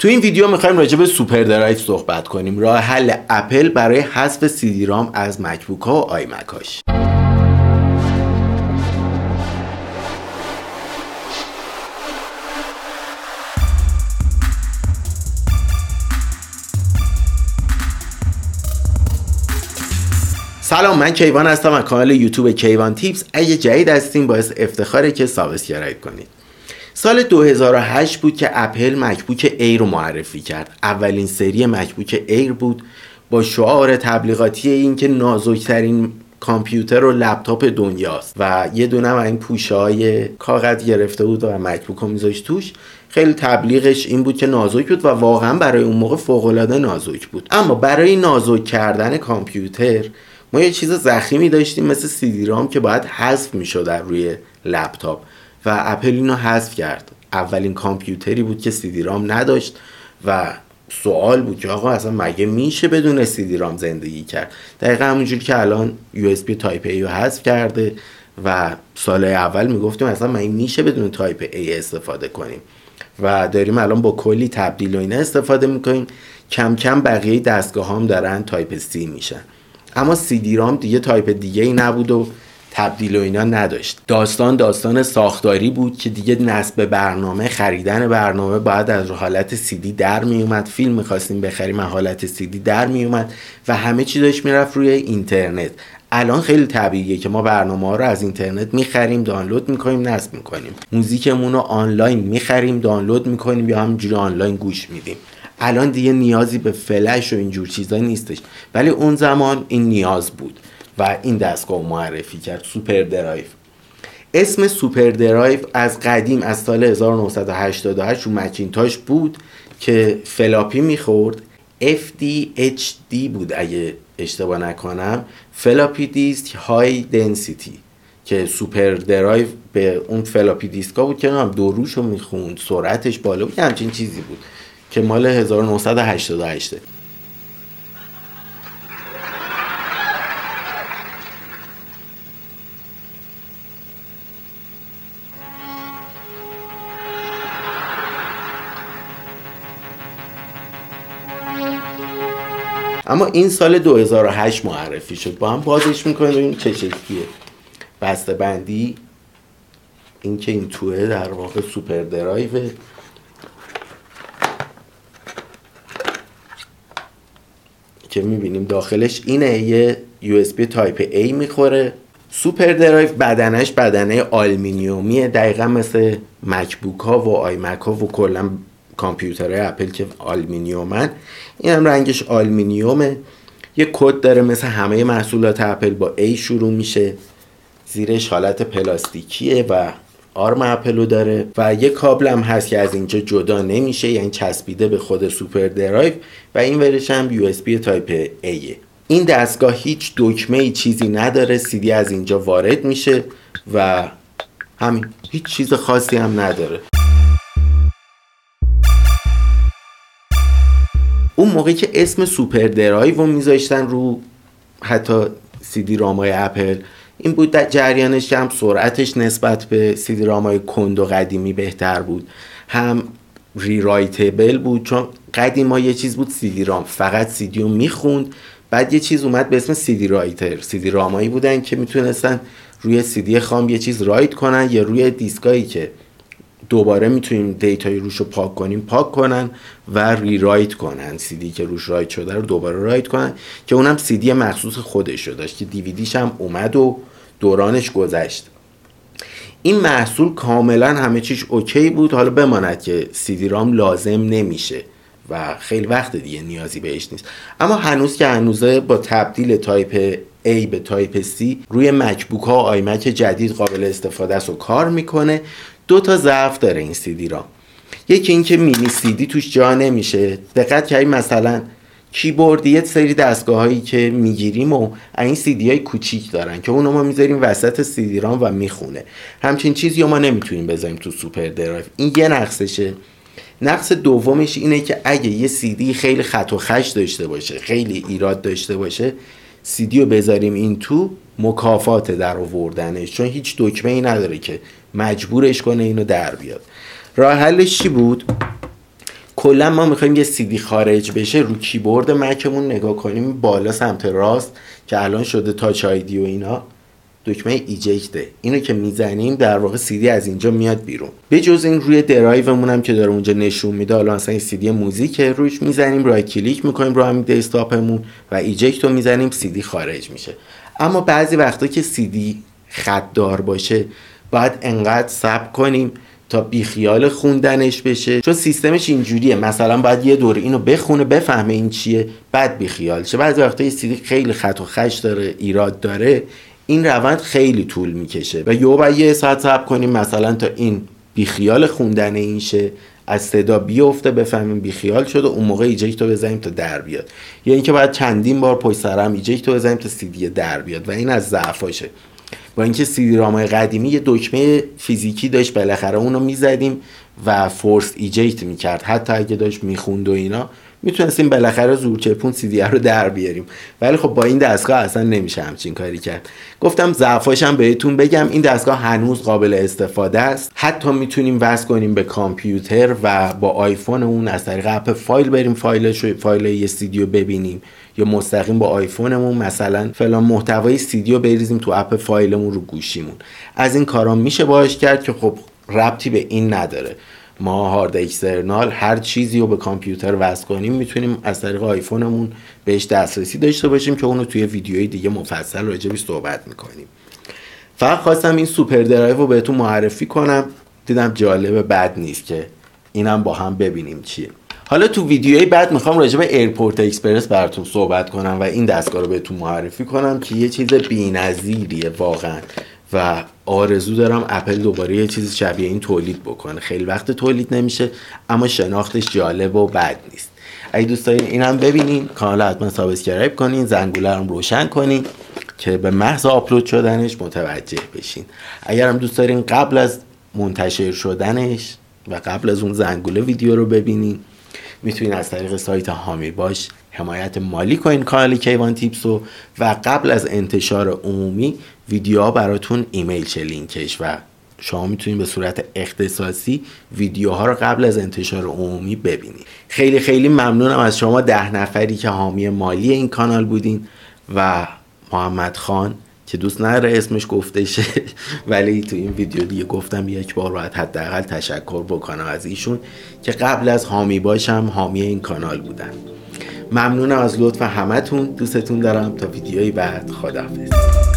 تو این ویدیو می‌خوایم راجع به SuperDrive صحبت کنیم. راه حل اپل برای حذف CD-ROM از MacBook ها و iMac هاش سلام من کیوان هستم از کانال یوتیوب کیوان Tips. اگه جدید هستین باعث افتخاره که subscribe کنید. سال 2008 بود که اپل MacBook Air رو معرفی کرد. اولین سری MacBook Air بود با شعار تبلیغاتی این که نازکترین کامپیوتر و لپتاپ دنیاست. و یه دونه این پوشه های کاغذ گرفته بود و MacBook رو میذاشت توش. خیلی تبلیغش این بود که نازک بود و واقعا برای اون موقع فوقالعاده نازک بود. اما برای نازک کردن کامپیوتر ما یه چیز ضخیمی داشتیم مثل CD-ROM که باید حذف می‌شد در روی لپتاپ. و اپل اینو حذف کرد. اولین کامپیوتری بود که سیدی رام نداشت و سوال بود که آقا اصلا مگه میشه بدون سیدی رام زندگی کرد؟ دقیقا همونجوری که الان USB Type A رو حذف کرده و سال اول می‌گفتیم اصلا مگه میشه بدون Type A استفاده کنیم؟ و داریم الان با کلی تبدیل و اینا استفاده می‌کنیم. کم کم بقیه دستگاه هم دارن Type C میشن. اما سیدی رام دیگه تایپ دیگه ای نبود و تبدیل و اینا نداشت. داستان داستان ساختاری بود که دیگه نصب برنامه خریدن برنامه باید از حالت سیدی در می اومد فیلم می‌خواستیم بخریم حالت سیدی در می اومد و همه چی داشت می‌رفت روی اینترنت. الان خیلی طبیعیه که ما برنامه ها رو از اینترنت می‌خریم دانلود می‌کنیم نصب می‌کنیم. موزیکمون رو آنلاین می‌خریم دانلود می‌کنیم یا همینجوری آنلاین گوش میدیم. الان دیگه نیازی به فلش و اینجور چیزا نیستش. ولی اون زمان این نیاز بود. و این دستگاه معرفی کرد SuperDrive اسم SuperDrive از قدیم از سال 1988 رو مکینتاش بود که فلاپی می‌خورد. FDHD بود اگه اشتباه نکنم. floppy disk high density که SuperDrive به اون فلاپی دیسکا بود که هم دوروش رو می‌خوند سرعتش بالا بود همچین چیزی بود که مال 1988 اما این سال 2008 معرفی شد. با هم بازش می‌کنیم ببینیم چه شکلیه بسته بندی این که این توه در واقع SuperDrive که می‌بینیم داخلش اینه یه USB Type A می‌خوره. SuperDrive بدنش بدنه آلمینیومیه دقیقا مثل مکبوک ها و آی مک ها و کلا کامپیوترهای اپل که آلمینیومن. این هم رنگش آلمینیومه. یه کد داره مثل همه محصولات اپل با A شروع میشه. زیرش حالت پلاستیکیه و آرم اپلو داره. و یه کابل هم هست که از اینجا جدا نمیشه یعنی چسبیده به خود SuperDrive و این ورش هم USB Type A این دستگاه هیچ دکمه ای چیزی نداره سیدی از اینجا وارد میشه و همین. هیچ چیز خاصی هم نداره. اون موقعی که اسم SuperDrive رو میذاشتن رو حتی سیدی رامای اپل این بود در جریانش هم سرعتش نسبت به سیدی رامای کند و قدیمی بهتر بود. هم rewritable بود چون قدیم یه چیز بود سیدی رام فقط سیدی رو می‌خوند بعد یه چیز اومد به اسم CD writer. سیدی رامایی بودن که می‌تونستن روی سیدی خام یه چیز write کنن یا روی دیسکایی که دوباره می‌تونیم data ی روش رو پاک کنیم پاک کنن و rewrite کنن. سیدی که روش write شده رو دوباره write کنن که اونم سیدی مخصوص خودش رو داشت که دیویدیش هم اومد و دورانش گذشت. این محصول کاملا همه چیش اوکی بود. حالا بماند که سیدی رام لازم نمیشه و خیلی وقت دیگه نیازی بهش نیست. اما هنوز که هنوزه با تبدیل Type A به Type C روی مکبوک ها آیمک جدید قابل استفاده است و کار می‌کنه. دو تا ضعف داره این سیدی رام یکی اینکه mini CD توش جا نمیشه. دقت کردیم مثلا کیبوردی یه سری دستگاه هایی که می‌گیریم و این سیدی های کوچیک دارن که اونو ما می‌ذاریم وسط سیدی رام و می‌خونه. همچین چیزی ما نمی‌تونیم بذاریم تو SuperDrive. این یه نقصشه. نقص دومش اینه که اگه یه سیدی خیلی خط و خش داشته باشه خیلی ایراد داشته باشه سیدی رو بذاریم این تو مکافات در آوردنش. چون هیچ دکمه ای نداره که مجبورش کنه اینو در بیاد. راه حلش چی بود؟ کلا ما می‌خوایم یه سیدی خارج بشه رو کیبورد مکمون نگاه کنیم بالا سمت راست که الان شده Touch ID و اینا. دکمه eject ه اینو که می‌زنیم در واقع سیدی از اینجا میاد بیرون. به جز این روی درایومون هم که داره اونجا نشون میده حالا مثلا این سیدی موزیکه روش می‌زنیم right click می‌کنیم رو همین دسکتاپمون و ایجکت رو می‌زنیم سیدی خارج میشه. اما بعضی وقتا که سیدی خطدار باشه باید انقدر صبر کنیم تا بیخیال خوندنش بشه. چون سیستمش اینجوریه. مثلا باید یه دور اینو بخونه بفهمه این چیه بعد بیخیال شه. بعضی وقتا یه سیدی خیلی خط و خش داره ایراد داره. این روند خیلی طول می‌کشه. و یه باید یه ساعت صبر کنیم مثلا تا این بیخیال خوندن این شه از صدا بیفته بفهمیم بیخیال شد و اون موقع ایجکتو بزنیم تا در بیاد. یا اینکه باید چندین بار پشت سر هم eject و بزنیم تا سیدی در بیاد و این از ضعفاشه با اینکه سیدی رامای قدیمی یه دکمه فیزیکی داشت بالاخره اونو می‌زدیم و force eject می‌کرد. حتی اگه داشت می‌خوند و اینا می‌تونستیم بالاخره زورچپون سی دی رو در بیاریم. ولی خب با این دستگاه اصلا نمیشه همچین کاری کرد. گفتم ضعفاشم بهتون بگم این دستگاه هنوز قابل استفاده است. حتی می‌تونیم وصل کنیم به کامپیوتر و با آیفون اون از طریق app file بریم فایلش فایل یه سیدیو ببینیم. یا مستقیم با آیفونمون مثلا فلان محتوای سیدیو بریزیم تو app file مون رو گوشیمون. از این کارا میشه باش کرد که خب ربطی به این نداره. ما هارد external هر چیزی رو به کامپیوتر وصل کنیم می‌تونیم از طریق آیفونمون بهش دسترسی داشته باشیم که اونو توی ویدیوی دیگه مفصل راجبش صحبت می‌کنیم. فقط خواستم این SuperDrive رو بهتون معرفی کنم. دیدم جالب بد نیست که اینم با هم ببینیم چیه. حالا تو ویدیوی بعد می‌خوام راجع به AirPort Express براتون صحبت کنم و این دستگاه رو بهتون معرفی کنم که یه چیز بی‌نظیریه واقعا. و آرزو دارم اپل دوباره یه چیز شبیه این تولید بکنه. خیلی وقت تولید نمیشه اما شناختش جالب و بد نیست. اگه دوست دارین اینم ببینین کانال حتما subscribe کنین زنگوله رو روشن کنین که به محض آپلود شدنش متوجه بشین. اگر هم دوست دارین قبل از منتشر شدنش و قبل از اون زنگوله ویدیو رو ببینین می‌تونین از طریق سایت هامی باش حمایت مالی کنین کانال کیوان تیپسو و قبل از انتشار عمومی ویدیوها براتون ایمیل چه لینکش و شما می‌تونید به صورت اختصاصی ویدیوها رو قبل از انتشار عمومی ببینید. خیلی خیلی ممنونم از شما ده نفری که حامی مالی این کانال بودین و محمد خان که دوست نداره اسمش گفته شه ولی تو این ویدیو دیگه گفتم یک بار باید حداقل تشکر بکنم از ایشون که قبل از حامی باشم حامی این کانال بودن. ممنونم از لطف همتون دوستتون دارم. تا ویدیوی بعد خداحافظ.